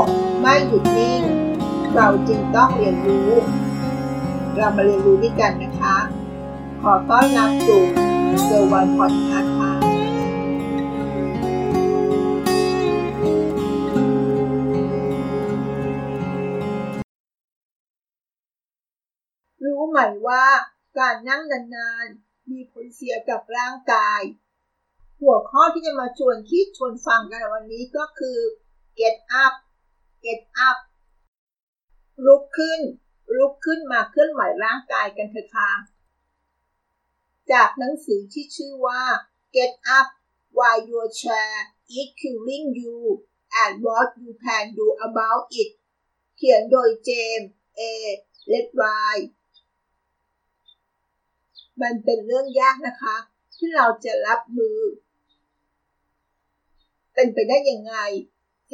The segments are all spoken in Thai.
กไม่หยุดนิ่ง เราจึงต้องเรียนรู้ เรามาเรียนรู้ด้วยกันนะคะ ขอต้อนรับสู่เซอร์วันพอดคาส์ค่ะรู้ไหมว่าการนั่งนานๆมีผลเสียกับร่างกาย หัวข้อที่จะมาชวนคิดชวนฟังกันวันนี้ก็คือ get up get up ลุกขึ้น ลุกขึ้นมาเคลื่อนไหวร่างกายกันเถอะค่ะ จากหนังสือที่ชื่อว่า Get Up Why Your Chair is Killing You and What You Can Do About It เขียนโดยเจมส์เอเลดไวมันเป็นเรื่องยากนะคะ ที่เราจะรับมือ เป็นไปได้ยังไง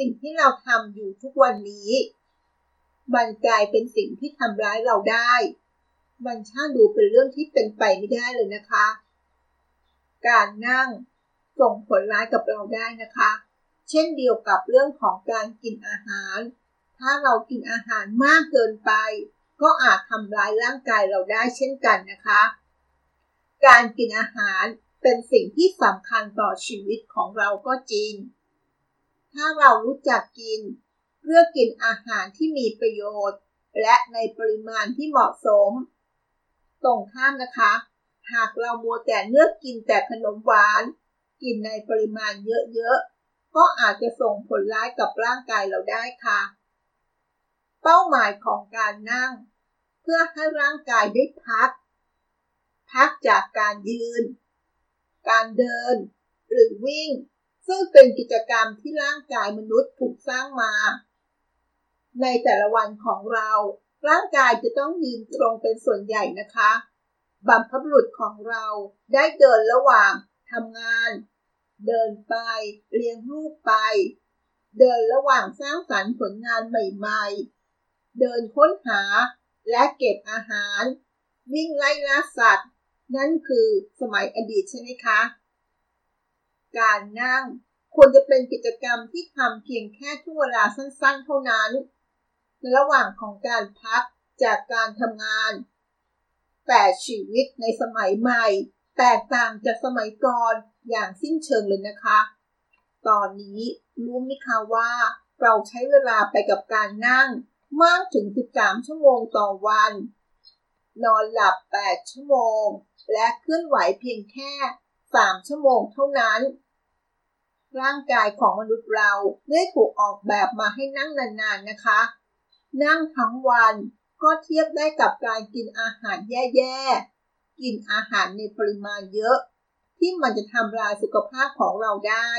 สิ่งที่เราทำอยู่ทุกวันนี้ มันกลายเป็นสิ่งที่ทำร้ายเราได้ มันช่างดูเป็นเรื่องที่เป็นไปไม่ได้เลยนะคะ การนั่งส่งผลร้ายกับเราได้นะคะ เช่นเดียวกับเรื่องของการกินอาหาร ถ้าเรากินอาหารมากเกินไป ก็อาจทำร้ายร่างกายเราได้เช่นกันนะคะ การกินอาหารเป็นสิ่งที่สำคัญต่อชีวิตของเราก็จริง ถ้าเรารู้จักกิน เลือกกินอาหารที่มีประโยชน์ และในปริมาณที่เหมาะสม ตรงข้ามนะคะ หากเรามัวแต่เลือกกินแต่ขนมหวาน กินในปริมาณเยอะๆ ก็อาจจะส่งผลร้ายกับร่างกายเราได้ค่ะ เป้าหมายของการนั่ง เพื่อให้ร่างกายได้พัก พักจากการยืน การเดิน หรือวิ่ง ซึ่งเป็นกิจกรรมที่ร่างกายมนุษย์ถูกสร้างมา ในแต่ละวันของเรา ร่างกายจะต้องยืนตรงเป็นส่วนใหญ่นะคะบัมพบุรุษของเราได้เดินระหว่างทำงาน เดินไปเลี้ยงลูกไป เดินระหว่างสร้างสรรค์ผลงานใหม่ๆ เดินค้นหาและเก็บอาหาร วิ่งไล่ล่าสัตว์ นั่นคือสมัยอดีตใช่ไหมคะ การนั่ง ควรจะเป็นกิจกรรมที่ทำเพียงแค่ช่วงเวลาสั้นๆ เท่านั้น ในระหว่างของการพักจากการทำงาน แต่ชีวิตในสมัยใหม่ แตกต่างจากสมัยก่อนอย่างสิ้นเชิงเลยนะคะ ตอนนี้รู้ไหมคะว่า เราใช้เวลาไปกับการนั่งมากถึง 13 ชั่วโมงต่อวัน นอนหลับ 8 ชั่วโมง และเคลื่อนไหวเพียงแค่ 3 ชั่วโมงเท่านั้น ร่างกายของมนุษย์เราได้ถูกออกแบบมาให้นั่งนานๆนะคะ นั่งทั้งวันก็เทียบได้กับการกินอาหารแย่ๆ กินอาหารในปริมาณเยอะ ที่มันจะทำลายสุขภาพของเราได้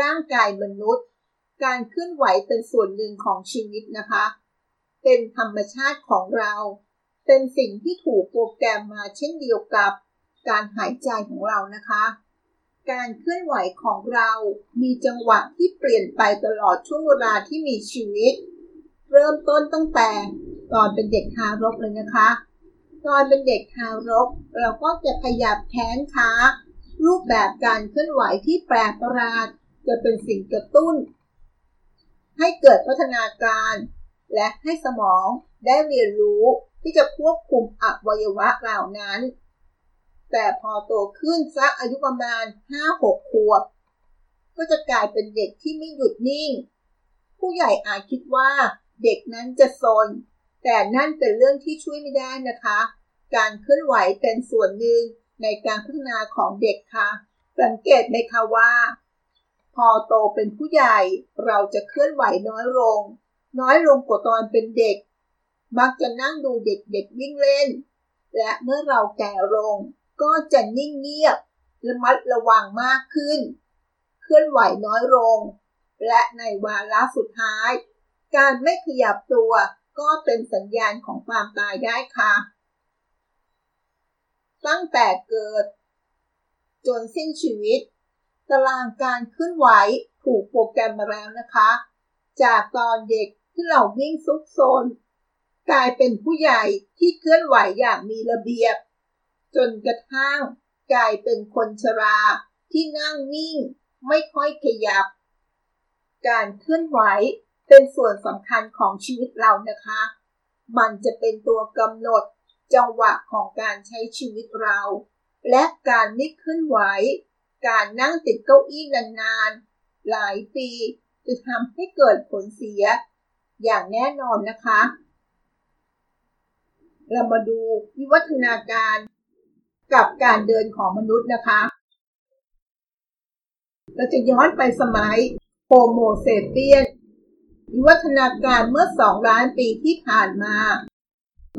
ร่างกายมนุษย์ การเคลื่อนไหวเป็นส่วนหนึ่งของชีวิตนะคะ เป็นธรรมชาติของเรา เป็นสิ่งที่ถูกโปรแกรมมาเช่นเดียวกับ การหายใจของเรานะคะ การเคลื่อนไหวของเรามีจังหวะที่เปลี่ยนไปตลอดช่วงเวลาที่มีชีวิต เริ่มต้นตั้งแต่ตอนเป็นเด็กทารกเลยนะคะ ตอนเป็นเด็กทารก เราก็จะขยับแขนขารูปแบบการเคลื่อนไหวที่แปลกประหลาดจะเป็นสิ่งกระตุ้น ให้เกิดพัฒนาการ และให้สมองได้เรียนรู้ที่จะควบคุมอวัยวะเหล่านั้น แต่พอโตขึ้นสักอายุประมาณ 5-6 ขวบ ก็จะกลายเป็นเด็กที่ไม่หยุดนิ่ง ผู้ใหญ่อาจคิดว่าเด็กนั้นจะซน แต่นั่นเป็นเรื่องที่ช่วยไม่ได้นะคะ การเคลื่อนไหวเป็นส่วนหนึ่งในการพัฒนาของเด็กค่ะ สังเกตไหมคะว่า พอโตเป็นผู้ใหญ่เราจะเคลื่อนไหวน้อยลง น้อยลงกว่าตอนเป็นเด็ก มักจะนั่งดูเด็กๆวิ่งเล่น และเมื่อเราแก่ลง ก็จะนิ่งเงียบ ระมัดระวังมากขึ้น เคลื่อนไหวน้อยลง และในวาระสุดท้าย การไม่ขยับตัวก็เป็นสัญญาณของความตายได้ค่ะ ตั้งแต่เกิด จนสิ้นชีวิต ตารางการเคลื่อนไหวถูกโปรแกรมมาแล้วนะคะ จากตอนเด็กที่เราวิ่งซุกซนกลายเป็นผู้ใหญ่ที่เคลื่อนไหวอย่างมีระเบียบ จนกระทั่งกลายเป็นคนชราที่นั่งนิ่งไม่ค่อยขยับ การเคลื่อนไหวเป็นส่วนสำคัญของชีวิตเรานะคะ มันจะเป็นตัวกำหนดจังหวะของการใช้ชีวิตเรา และการไม่เคลื่อนไหว การนั่งติดเก้าอี้นานๆ หลายปีจะทำให้เกิดผลเสีย อย่างแน่นอนนะคะ เรามาดูวิวัฒนาการ กับการเดินของมนุษย์นะคะ เราจะย้อนไปสมัยโฮโมเซเปียนวิวัฒนาการเมื่อสองล้านปีที่ผ่านมา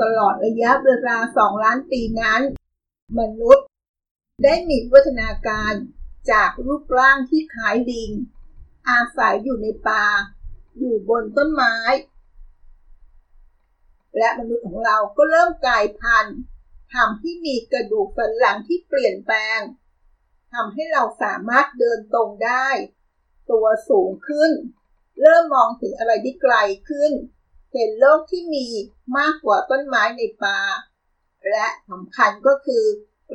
ตลอดระยะเวลาสองล้านปีนั้น มนุษย์ได้มีวิวัฒนาการจากรูปร่างที่คล้ายลิง อาศัยอยู่ในป่า อยู่บนต้นไม้ และมนุษย์ของเราก็เริ่มกลายพันธุ์ ทำให้มีกระดูกสันหลังที่เปลี่ยนแปลงทำให้เราสามารถเดินตรงได้ ตัวสูงขึ้น เริ่มมองเห็นอะไรที่ไกลขึ้น เห็นโลกที่มีมากกว่าต้นไม้ในป่า และสำคัญก็คือ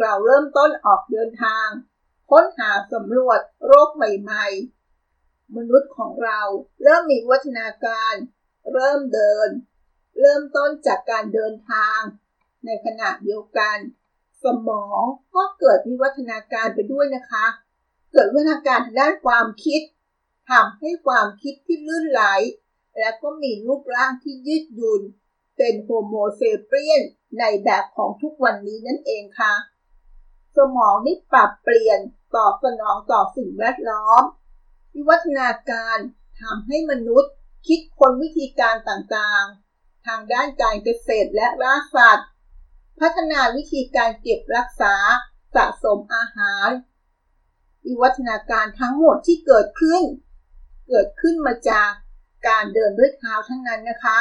เราเริ่มต้นออกเดินทาง ค้นหาสำรวจโรคใหม่ๆ มนุษย์ของเราเริ่มมีวัฒนาการ เริ่มเดิน เริ่มต้นจากการเดินทาง ในขณะเดียวกัน สมองก็เกิดวิวัฒนาการไปด้วยนะคะ เกิดวิวัฒนาการด้านความคิดทำให้ความคิดที่ลื่นไหล และก็มีรูปร่างที่ยืดหยุ่น เป็นโฮโมเซเปียนในแบบของทุกวันนี้นั่นเองค่ะ สมองนี่ปรับเปลี่ยนตอบสนองต่อสิ่งแวดล้อม วิวัฒนาการทำให้มนุษย์คิดคนวิธีการต่างๆ ทางด้านการเกษตรและล่าสัตว์ พัฒนาวิธีการเก็บรักษาสะสมอาหาร วิวัฒนาการทั้งหมดที่เกิดขึ้น เกิดขึ้นมาจากการเดินด้วยเท้าทั้งนั้นนะคะ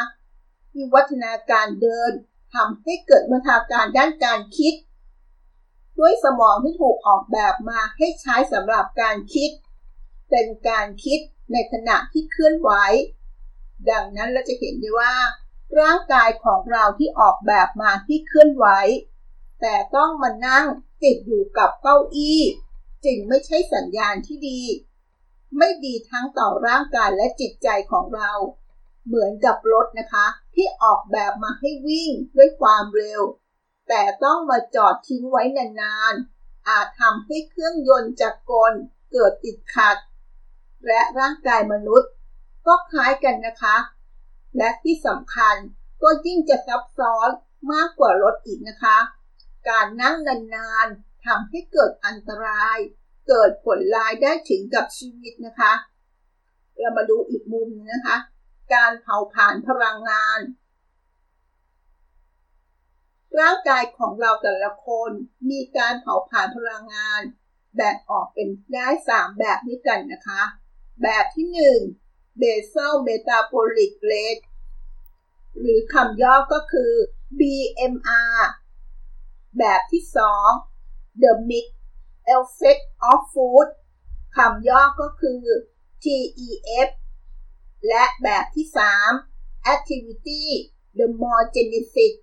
วิวัฒนาการเดินทำให้เกิดมัฒนาการด้านการคิด ด้วยสมองที่ถูกออกแบบมาให้ใช้สำหรับการคิด เป็นการคิดในขณะที่เคลื่อนไหว ดังนั้นเราจะเห็นได้ว่า ร่างกายของเราที่ออกแบบมาที่เคลื่อนไหว แต่ต้องมานั่งติดอยู่กับเก้าอี้ จึงไม่ใช่สัญญาณที่ดี ไม่ดีทั้งต่อร่างกายและจิตใจของเรา เหมือนกับรถนะคะ ที่ออกแบบมาให้วิ่งด้วยความเร็ว แต่ต้องมาจอดทิ้งไว้นานๆ อาจทำให้เครื่องยนต์จักรกลเกิดติดขัด และร่างกายมนุษย์ ก็คล้ายกันนะคะ และที่สำคัญก็ยิ่งจะซับซ้อนมากกว่ารถอีกนะคะ การนั่งนานๆทำให้เกิดอันตราย เกิดผลร้ายได้ถึงกับชีวิตนะคะ เรามาดูอีกมุมนะคะ การเผาผลาญพลังงาน ร่างกายของเราแต่ละคนมีการเผาผลาญพลังงาน แบ่งออกเป็นได้ 3 แบบด้วยกันนะคะ แบบที่ 1 basal metabolic rate หรือคำย่อก็คือ BMR แบบที่ 2 the mix effect of food คำย่อก็คือ TEF และแบบที่ 3 activity the more genesis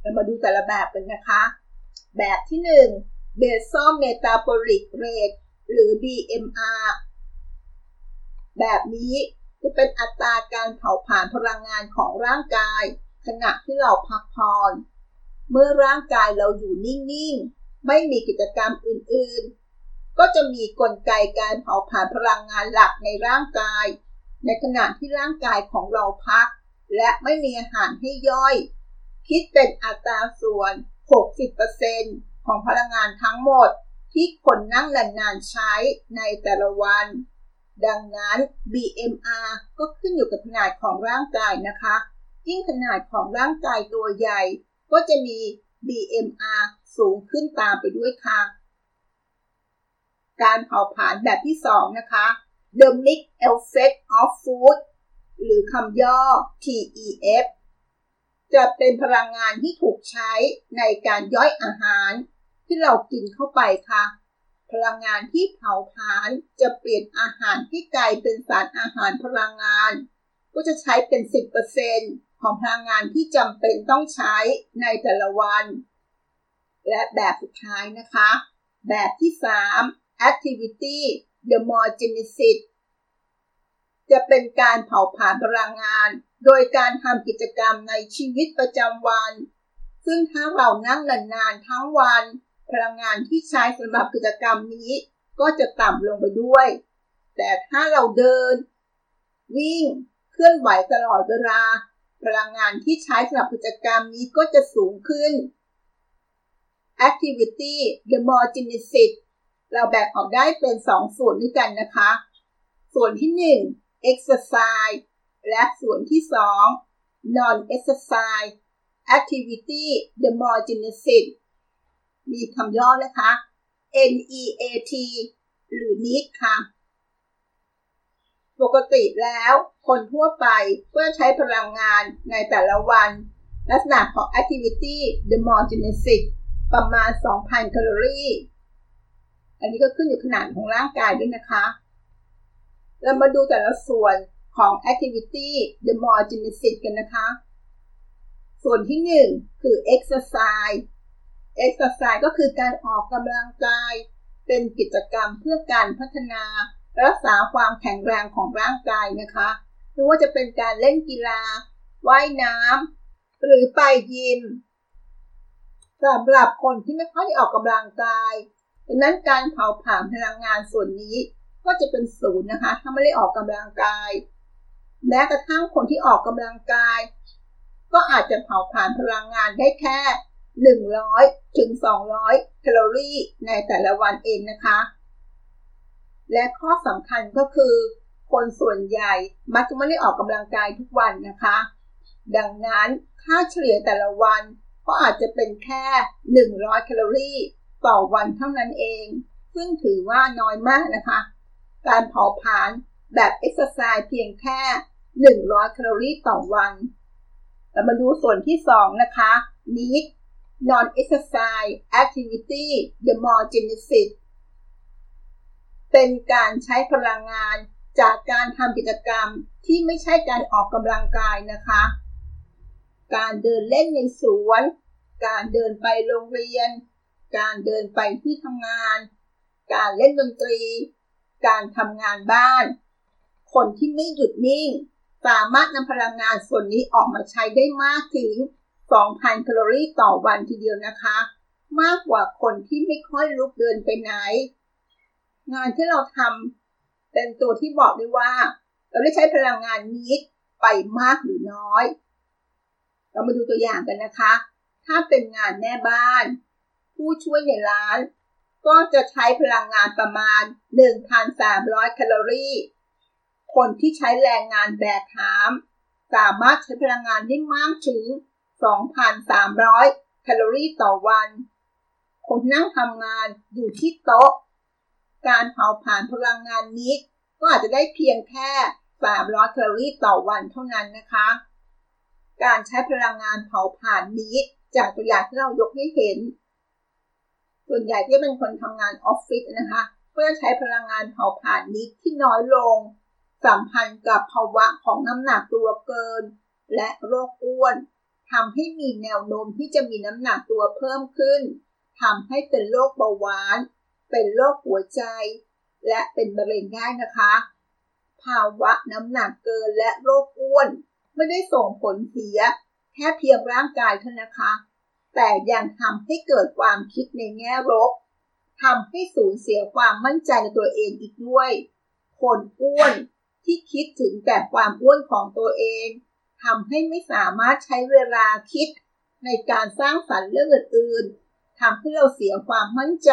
เรามาดูแต่ละแบบกันนะคะ แบบที่ 1 basal metabolic rate หรือ BMR แบบนี้จะเป็นอัตราการเผาผลาญพลังงานของร่างกาย ขณะที่เราพักผ่อน เมื่อร่างกายเราอยู่นิ่ง ๆ ไม่มีกิจกรรมอื่น ๆ ก็จะมีกลไกการเผาผลาญพลังงานหลักในร่างกาย ในขณะที่ร่างกายของเราพัก และไม่มีอาหารให้ย่อย คิดเป็นอัตราส่วน 60%ของพลังงานทั้งหมดที่คนนั่งนานๆใช้ในแต่ละวัน ดังนั้น BMR ก็ขึ้นอยู่กับขนาดของร่างกายนะคะ ยิ่งขนาดของร่างกายตัวใหญ่ ก็จะมี BMR สูงขึ้นตามไปด้วยค่ะ การเผาผลาญแบบที่ 2 นะคะ The Mix Effect of Food หรือคำย่อ TEF จะเป็นพลังงานที่ถูกใช้ในการย่อยอาหารที่เรากินเข้าไปค่ะ พลังงานที่เผาผลาญจะเปลี่ยนอาหารที่กลายเป็นสารอาหารพลังงาน ก็จะใช้เป็น 10%ของพลังงานที่จำเป็นต้องใช้ในแต่ละวัน และแบบสุดท้ายนะคะ แบบที่ 3 activity the more genesis จะเป็นการเผาผลาญพลังงาน โดยการทำกิจกรรมในชีวิตประจำวัน ซึ่งถ้าเรานั่งนานๆทั้งวัน พลังงานที่ใช้สำหรับกิจกรรมนี้ก็จะต่ำลงไปด้วย แต่ถ้าเราเดิน วิ่งเคลื่อนไหวตลอดเวลา พลังงานที่ใช้สำหรับกิจกรรมนี้ก็จะสูงขึ้น activity the more genesis เราแบ่งออกได้เป็น 2 ส่วนด้วยกันนะคะ ส่วนที่ 1 exercise และส่วนที่ 2 non exercise activity the more genesis มีคำย่อนะคะ NEAT หรือ NEAT ค่ะ ปกติแล้ว คนทั่วไปเพื่อใช้พลังงานในแต่ละวัน ลักษณะของ activity the more genesis ประมาณ 2,000 แคลอรี่ อันนี้ก็ขึ้นอยู่ขนาดของร่างกายด้วยนะคะ เรามาดูแต่ละส่วนของ activity the more genesis กันนะคะ ส่วนที่ 1 คือ exercise exercise ก็คือการออกกำลังกาย เป็นกิจกรรมเพื่อการพัฒนา รักษาความแข็งแรงของร่างกายนะคะไม่ว่าจะเป็นการเล่นกีฬา ว่ายน้ำหรือไปยิมสำหรับคนที่ไม่ค่อยได้ออกกำลังกายดังนั้นการเผาผลาญพลังงานส่วนนี้ ก็จะเป็นศูนย์นะคะ ถ้าไม่ได้ออกกำลังกายแม้กระทั่งคนที่ออกกำลังกาย ก็อาจจะเผาผลาญพลังงานได้แค่ 100 ถึง 200 แคลอรี่ ในแต่ละวันเองนะคะ และข้อสำคัญก็คือ คนส่วนใหญ่มักจะไม่ได้ออกกำลังกายทุกวันนะคะ ดังนั้นค่าเฉลี่ยแต่ละวันก็อาจจะเป็นแค่ 100 แคลอรี่ ต่อวันเท่านั้นเอง ซึ่งถือว่าน้อยมากนะคะ การเผาผลาญแบบเอ็กซ์ไซส์เพียงแค่ 100 แคลอรี่ต่อวัน เรามาดูส่วนที่ 2 นะคะ NEAT non exercise activity thermogenesis เป็นการใช้พลังงานจากการทำกิจกรรมที่ไม่ใช่การออกกำลังกายนะคะ การเดินเล่นในสวน การเดินไปโรงเรียน การเดินไปที่ทำงาน การเล่นดนตรี การทำงานบ้าน คนที่ไม่หยุดนิ่ง สามารถนำพลังงานส่วนนี้ออกมาใช้ได้มากถึง 2,000 แคลอรี่ต่อวันทีเดียวนะคะ มากกว่าคนที่ไม่ค่อยลุกเดินไปไหน งานที่เราทำเป็นตัวที่บอกได้ว่า เราได้ใช้พลังงานนี้ไปมากหรือน้อย เรามาดูตัวอย่างกันนะคะ ถ้าเป็นงานแม่บ้าน ผู้ช่วยในร้าน ก็จะใช้พลังงานประมาณ 1,300 แคลอรี่ คนที่ใช้แรงงานแบกหาม สามารถใช้พลังงานได้มากถึง 2,300 แคลอรี่ต่อวัน คนนั่งทำงานอยู่ที่โต๊ะ การเผาผลาญพลังงานนี้ ก็อาจจะได้เพียงแค่ 300 แคลอรี่ต่อวันเท่านั้นนะคะ การใช้พลังงานเผาผลาญนี้จากตัวอย่างที่เรายกให้เห็น ส่วนใหญ่ที่เป็นคนทำงานออฟฟิศนะคะก็จะใช้พลังงานเผาผลาญนี้ที่น้อยลง สัมพันธ์กับภาวะของน้ำหนักตัวเกิน และโรคอ้วน ทำให้มีแนวโน้มที่จะมีน้ำหนักตัวเพิ่มขึ้นทำให้เป็นโรคเบาหวาน เป็นโรคหัวใจ และเป็นมะเร็งได้นะคะ ภาวะน้ำหนักเกินและโรคอ้วน ไม่ได้ส่งผลเสีย แค่เพียงร่างกายเท่านะคะ แต่ยังทำให้เกิดความคิดในแง่ลบทำให้สูญเสียความมั่นใจในตัวเองอีกด้วย คนอ้วนที่คิดถึงแต่ความอ้วนของตัวเอง ทำให้ไม่สามารถใช้เวลาคิดในการสร้างสรรค์เรื่องอื่นๆทำให้เราเสียความมั่นใจ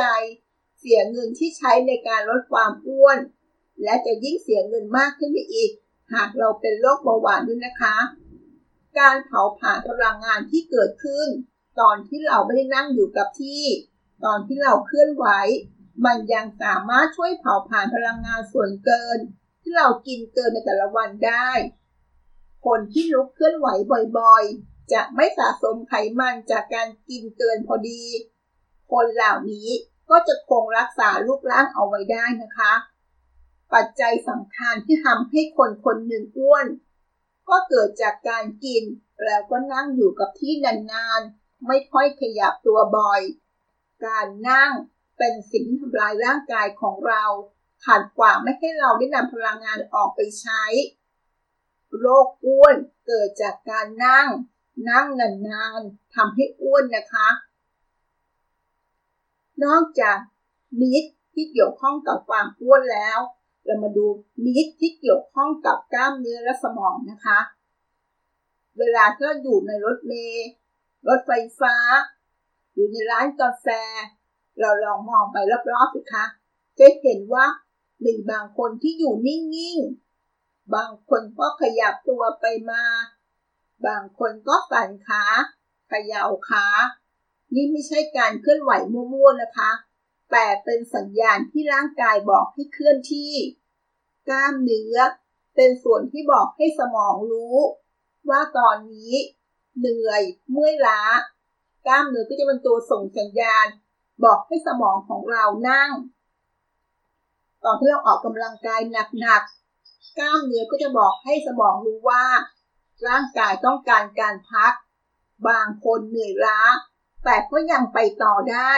เสียเงินที่ใช้ในการลดความอ้วน และจะยิ่งเสียเงินมากขึ้นไปอีก หากเราเป็นโรคเบาหวานด้วยนะคะ การเผาผลาญพลังงานที่เกิดขึ้น ตอนที่เราไม่ได้นั่งอยู่กับที่ ตอนที่เราเคลื่อนไหว มันยังสามารถช่วยเผาผลาญพลังงานส่วนเกิน ที่เรากินเกินในแต่ละวันได้ คนที่ลุกเคลื่อนไหวบ่อยๆ จะไม่สะสมไขมันจากการกินเกินพอดี คนเหล่านี้ก็จะคงรักษารูปร่างเอาไว้ได้นะคะ ปัจจัยสำคัญที่ทำให้คนคนหนึ่งอ้วน ก็เกิดจากการกินแล้วก็นั่งอยู่กับที่นานๆ ไม่ค่อยขยับตัวบ่อย การนั่งเป็นสิ่งที่ทำลายร่างกายของเราขขัดขวางไม่ให้เราได้นำพลังงานออกไปใช้ โรคอ้วนเกิดจากการนั่ง นั่งนานๆทำให้อ้วนนะคะ นอกจากมิตรที่เกี่ยวข้องกับความอ้วนแล้ว เรามาดูมิตรที่เกี่ยวข้องกับกล้ามเนื้อและสมองนะคะ เวลาที่เราอยู่ในรถเมล์รถไฟฟ้า อยู่ในร้านกาแฟ เราลองมองไปรอบๆสิคะจะเห็นว่ามีบางคนที่อยู่นิ่งๆ บางคนก็ขยับตัวไปมา บางคนก็สั่นขาเขย่าขา นี่ไม่ใช่การเคลื่อนไหวมั่วๆนะคะ แต่เป็นสัญญาณที่ร่างกายบอกให้เคลื่อนที่ กล้ามเนื้อ เป็นส่วนที่บอกให้สมองรู้ ว่าตอนนี้ เหนื่อยเมื่อยล้า กล้ามเนื้อก็จะเป็นตัวส่งสัญญาณ บอกให้สมองของเรานั่ง ตอนที่เราออกกำลังกายหนักๆ กล้ามเนื้อก็จะบอกให้สมองรู้ว่า ร่างกายต้องการการพัก บางคนเหนื่อยล้า แต่ก็ยังไปต่อได้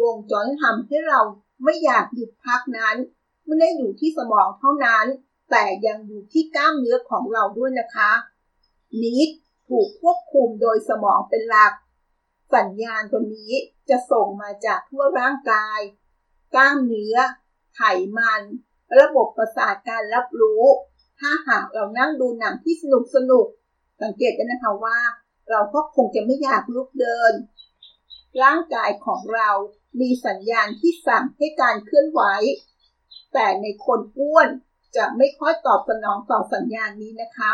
วงจรทำให้เราไม่อยากหยุดพักนั้น ไม่ได้อยู่ที่สมองเท่านั้น แต่ยังอยู่ที่กล้ามเนื้อของเราด้วยนะคะนิดถูกควบคุมโดยสมองเป็นหลัก สัญญาณตัวนี้จะส่งมาจากทั่วร่างกาย กล้ามเนื้อ ไขมัน ระบบประสาทการรับรู้ ถ้าหากเรานั่งดูหนังที่สนุกสนุก สังเกตกันนะคะว่า เราก็คงจะไม่อยากลุกเดิน ร่างกายของเรามีสัญญาณที่สั่งให้การเคลื่อนไหว แต่ในคนอ้วนจะไม่ค่อยตอบสนองต่อสัญญาณนี้นะคะ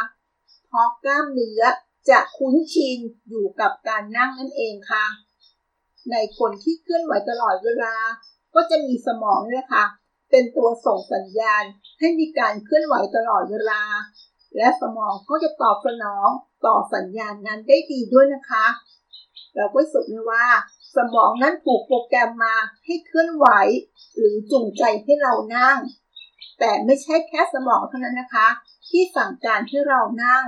เพราะกล้ามเนื้อจะคุ้นชินอยู่กับการนั่งนั่นเองค่ะ ในคนที่เคลื่อนไหวตลอดเวลา ก็จะมีสมองเนี่แหละค่ะ เป็นตัวส่งสัญญาณให้มีการเคลื่อนไหวตลอดเวลา และสมองก็จะตอบสนองต่อสัญญาณนั้นได้ดีด้วยนะคะ เราก็สุดเลยว่า สมองนั้นถูกโปรแกรมมาให้เคลื่อนไหว หรือจูงใจให้เรานั่ง แต่ไม่ใช่แค่สมองเท่านั้นนะคะ ที่สั่งการให้เรานั่ง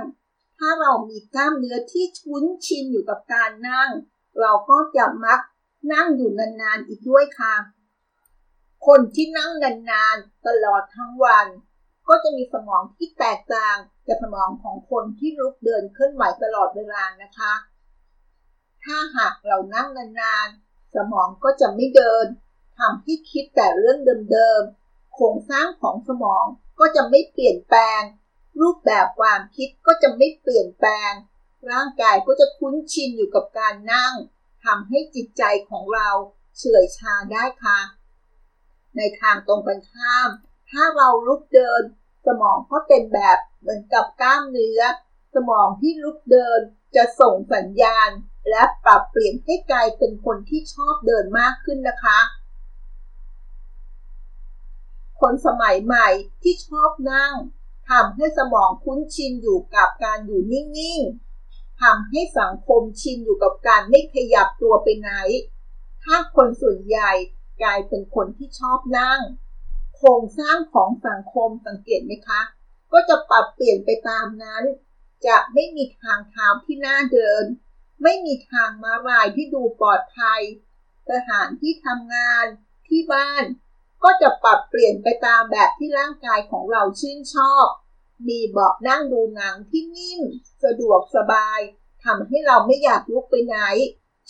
ถ้าเรามีกล้ามเนื้อที่ชุ้นชินอยู่กับการนั่ง เราก็จะมักนั่งอยู่นานๆอีกด้วยค่ะ คนที่นั่งนานๆตลอดทั้งวัน ก็จะมีสมองที่แตกต่างจากสมองของคนที่ลุกเดินเคลื่อนไหวตลอดเวลานะคะ ถ้าหากเรานั่งนานๆสมองก็จะไม่เดินทำให้คิดแต่เรื่องเดิมๆโครงสร้างของสมองก็จะไม่เปลี่ยนแปลง รูปแบบความคิดก็จะไม่เปลี่ยนแปลง ร่างกายก็จะคุ้นชินอยู่กับการนั่งทำให้จิตใจของเราเฉื่อยชาได้ค่ะ ในทางตรงกันข้าม ถ้าเราลุกเดิน สมองก็เป็นแบบเหมือนกับกล้ามเนื้อ สมองที่ลุกเดินจะส่งสัญญาณ และปรับเปลี่ยนให้กลายเป็นคนที่ชอบเดินมากขึ้นนะคะ คนสมัยใหม่ที่ชอบนั่งทำให้สมองคุ้นชินอยู่กับการอยู่นิ่งๆทำให้สังคมชินอยู่กับการไม่ขยับตัวไปไหน ถ้าคนส่วนใหญ่ กลายเป็นคนที่ชอบนั่ง โครงสร้างของสังคมสังเกตไหมคะ ก็จะปรับเปลี่ยนไปตามนั้น จะไม่มีทางเท้าที่น่าเดิน ไม่มีทางม้าลายที่ดูปลอดภัย สถานที่ทำงานที่บ้าน ก็จะปรับเปลี่ยนไปตามแบบที่ร่างกายของเราชื่นชอบ มีเบาะนั่งดูหนังที่นิ่ม สะดวกสบายทำให้เราไม่อยากลุกไปไหน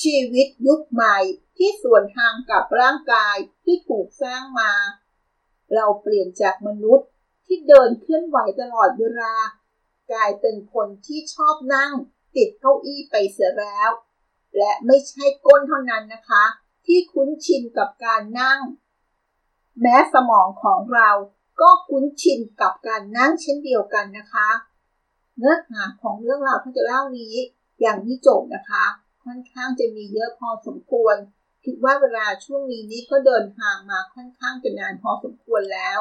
ชีวิตยุคใหม่ ที่ส่วนทางกับร่างกายที่ถูกสร้างมา เราเปลี่ยนจากมนุษย์ที่เดินเคลื่อนไหวตลอดเวลากลายเป็นคนที่ชอบนั่ง ติดเก้าอี้ไปเสียแล้ว และไม่ใช่ก้นเท่านั้นนะคะ ที่คุ้นชินกับการนั่ง แม้สมองของเราก็คุ้นชินกับการนั่งเช่นเดียวกันนะคะ เนื้อหาของเรื่องราวที่จะเล่านี้ อย่างที่จบนะคะ ค่อนข้างจะมีเยอะพอสมควร คิดว่าเวลาช่วงนี้นี้ก็เดินทางมาค่อนข้างจะนานพอสมควรแล้ว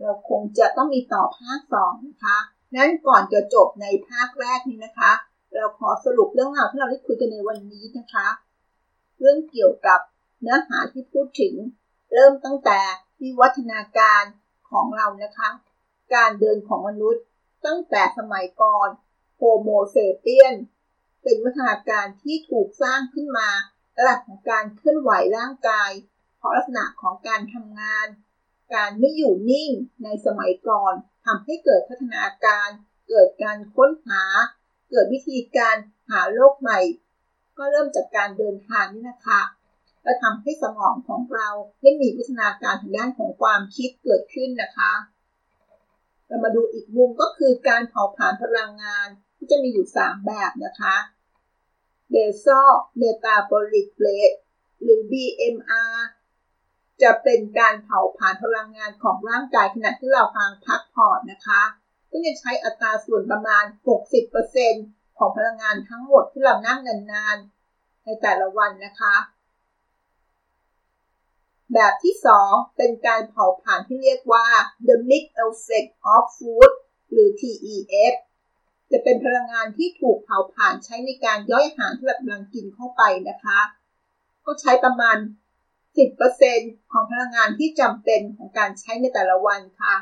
เราคงจะต้องมีต่อภาคสองนะคะนั้นก่อนจะจบในภาคแรกนี้นะคะ เราขอสรุปเรื่องราวที่เราได้คุยกันในวันนี้นะคะ เรื่องเกี่ยวกับเนื้อหาที่พูดถึง เริ่มตั้งแต่วิวัฒนาการของเรานะคะ การเดินของมนุษย์ตั้งแต่สมัยก่อนโฮโมเซเปียน เป็นวัฒนาการที่ถูกสร้างขึ้นมา หลักของการเคลื่อนไหวร่างกาย เพราะลักษณะของการทำงาน การไม่อยู่นิ่งในสมัยก่อนทำให้เกิดพัฒนาการ เกิดการค้นหา เกิดวิธีการหาโลกใหม่ ก็เริ่มจากการเดินทางนี่นะคะและทำให้สมองของเราได้มีพัฒนาการทางด้านของความคิดเกิดขึ้นนะคะ เรามาดูอีกมุมก็คือการเผาผลาญพลังงานที่จะมีอยู่ 3 แบบนะคะ basal metabolic rate หรือ BMR จะเป็นการเผาผลาญพลังงานของร่างกายขณะที่เราพังพักผ่อนนะคะก็จะใช้อัตราส่วนประมาณ 60%ของพลังงานทั้งหมดที่เรานั่งนานๆ ในแต่ละวันนะคะ แบบที่ 2 เป็นการเผาผลาญที่เรียกว่า the mix effect of food หรือ TEF จะเป็นพลังงานที่ถูกเผาผลาญใช้ในการย่อยอาหารที่เรากำลังกินเข้าไปนะคะ ก็ใช้ประมาณ 10%ของพลังงานที่จำเป็นของการใช้ในแต่ละวันค่ะ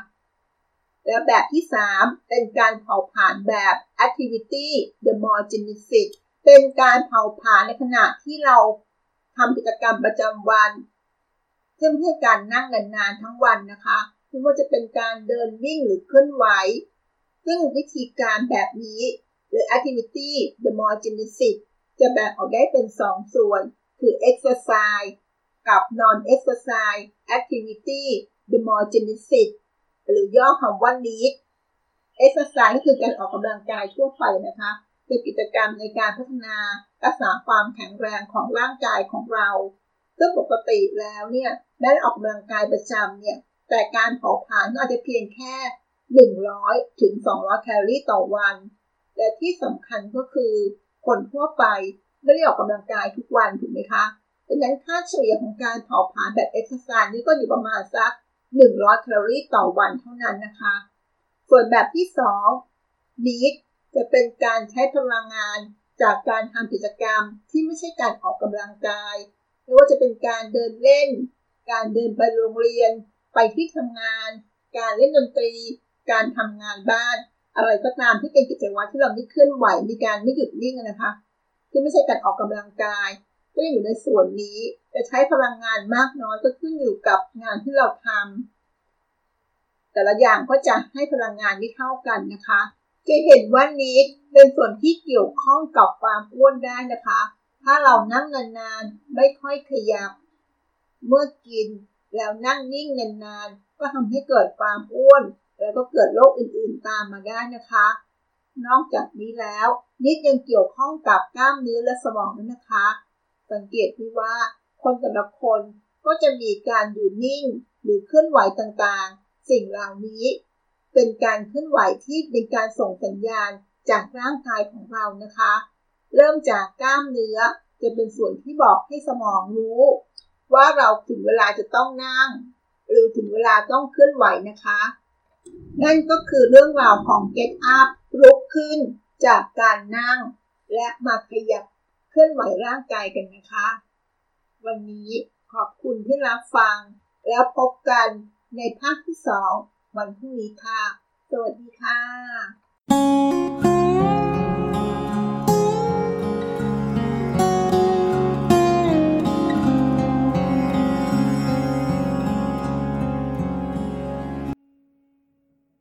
และแบบที่ 3 เป็นการเผาผลาญแบบ activity thermogenesis เป็นการเผาผลาญในขณะที่เราทำกิจกรรมประจำวันซึ่งเพื่อการนั่งนานๆทั้งวันนะคะไม่ว่าจะเป็นการเดินวิ่งหรือเคลื่อนไหว ซึ่งวิธีการแบบนี้ หรือ activity the more genesis จะแบ่งออกได้เป็น 2 ส่วน คือ exercise กับ non exercise activity the more genesis หรือย่อคำว่า NEAT exercise ก็คือการออกกำลังกายทั่วไปนะคะเป็นกิจกรรมในการพัฒนารักษาความแข็งแรงของร่างกายของเราซึ่งปกติแล้วเนี่ยแม้ออกกำลังกายประจำเนี่ยแต่การเผาผลาญก็อาจจะเพียงแค่ 100 ถึง 200 แคลอรี่ต่อวันแต่ที่สำคัญก็คือ คนทั่วไปไม่ได้ออกกำลังกายทุกวันถูกไหมคะดังนั้นค่าเฉลี่ยของการเผาผลาญแบบเอ็กซ์ไซส์นี่ก็อยู่ประมาณสัก 100 แคลอรี่ต่อวันเท่านั้นนะคะ ส่วนแบบที่2นีดจะเป็นการใช้พลังงานจากการทำกิจกรรมที่ไม่ใช่การออกกำลังกายไม่ว่าจะเป็นการเดินเล่น การเดินไปโรงเรียน ไปที่ทำงาน การเล่นดนตรี การทำงานบ้าน อะไรก็ตามที่เป็นกิจวัตรที่เราไม่เคลื่อนไหวมีการไม่หยุดนิ่งนะคะที่ไม่ใช่การออกกำลังกายก็อยู่ในส่วนนี้จะใช้พลังงานมากน้อยก็ขึ้นอยู่กับงานที่เราทำแต่ละอย่างก็จะให้พลังงานไม่เท่ากันนะคะ จะเห็นว่านี้เป็นส่วนที่เกี่ยวข้องกับความอ้วนได้นะคะ ถ้าเรานั่งนานๆไม่ค่อยขยับ เมื่อกินแล้วนั่งนิ่งนานๆก็ทำให้เกิดความอ้วน แล้วก็เกิดโรคอื่นๆตามมาได้นะคะ นอกจากนี้แล้ว นิดยังเกี่ยวข้องกับกล้ามเนื้อและสมองด้วยนะคะ สังเกตที่ว่าคนแต่ละคนก็จะมีการอยู่นิ่งหรือเคลื่อนไหวต่างๆ สิ่งเหล่านี้ เป็นการเคลื่อนไหวที่เป็นการส่งสัญญาณจากร่างกายของเรานะคะ เริ่มจากกล้ามเนื้อจะเป็นส่วนที่บอกให้สมองรู้ ว่าเราถึงเวลาจะต้องนั่ง หรือถึงเวลาต้องเคลื่อนไหวนะคะ นั่นก็คือเรื่องราวของ Get Up ลุกขึ้นจากการนั่ง และมาขยับเคลื่อนไหวร่างกายกันนะคะ วันนี้ขอบคุณที่รับฟัง แล้วพบกันในภาคที่สองวันพรุ่งนี้ค่ะ สวัสดีค่ะ